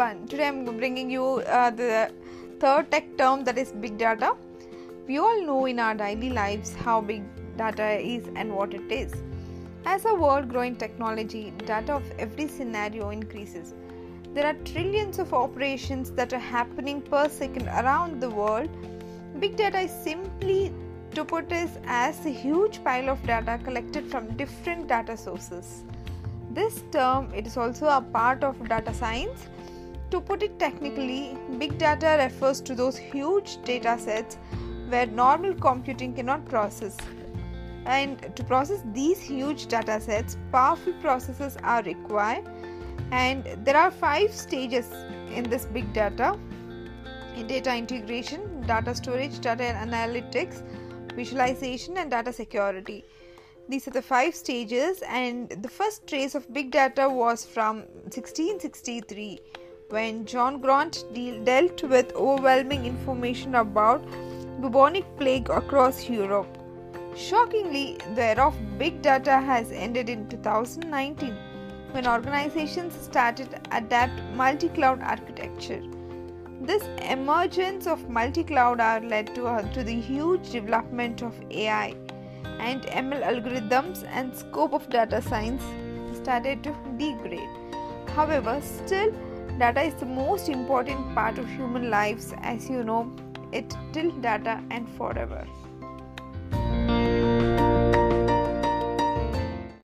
everyone. Today I'm bringing you uh, the third tech term that is big data. We all know in our daily lives how big data is and what it is. As a world growing technology, data of every scenario increases. There are trillions of operations that are happening per second around the world. Big data is simply to put is as a huge pile of data collected from different data sources. This term it is also a part of data science. To put it technically, big data refers to those huge data sets where normal computing cannot process. And to process these huge data sets, powerful processes are required. And there are five stages in this big data data integration, data storage, data analytics, visualization, and data security. These are the five stages, and the first trace of big data was from 1663 when John Graunt de- dealt with overwhelming information about bubonic plague across Europe. Shockingly, the era of big data has ended in 2019 when organizations started adapt multi-cloud architecture. This emergence of multi-cloud are led to, uh, to the huge development of AI and ML algorithms and scope of data science started to degrade. However, still data is the most important part of human lives as you know it till data and forever.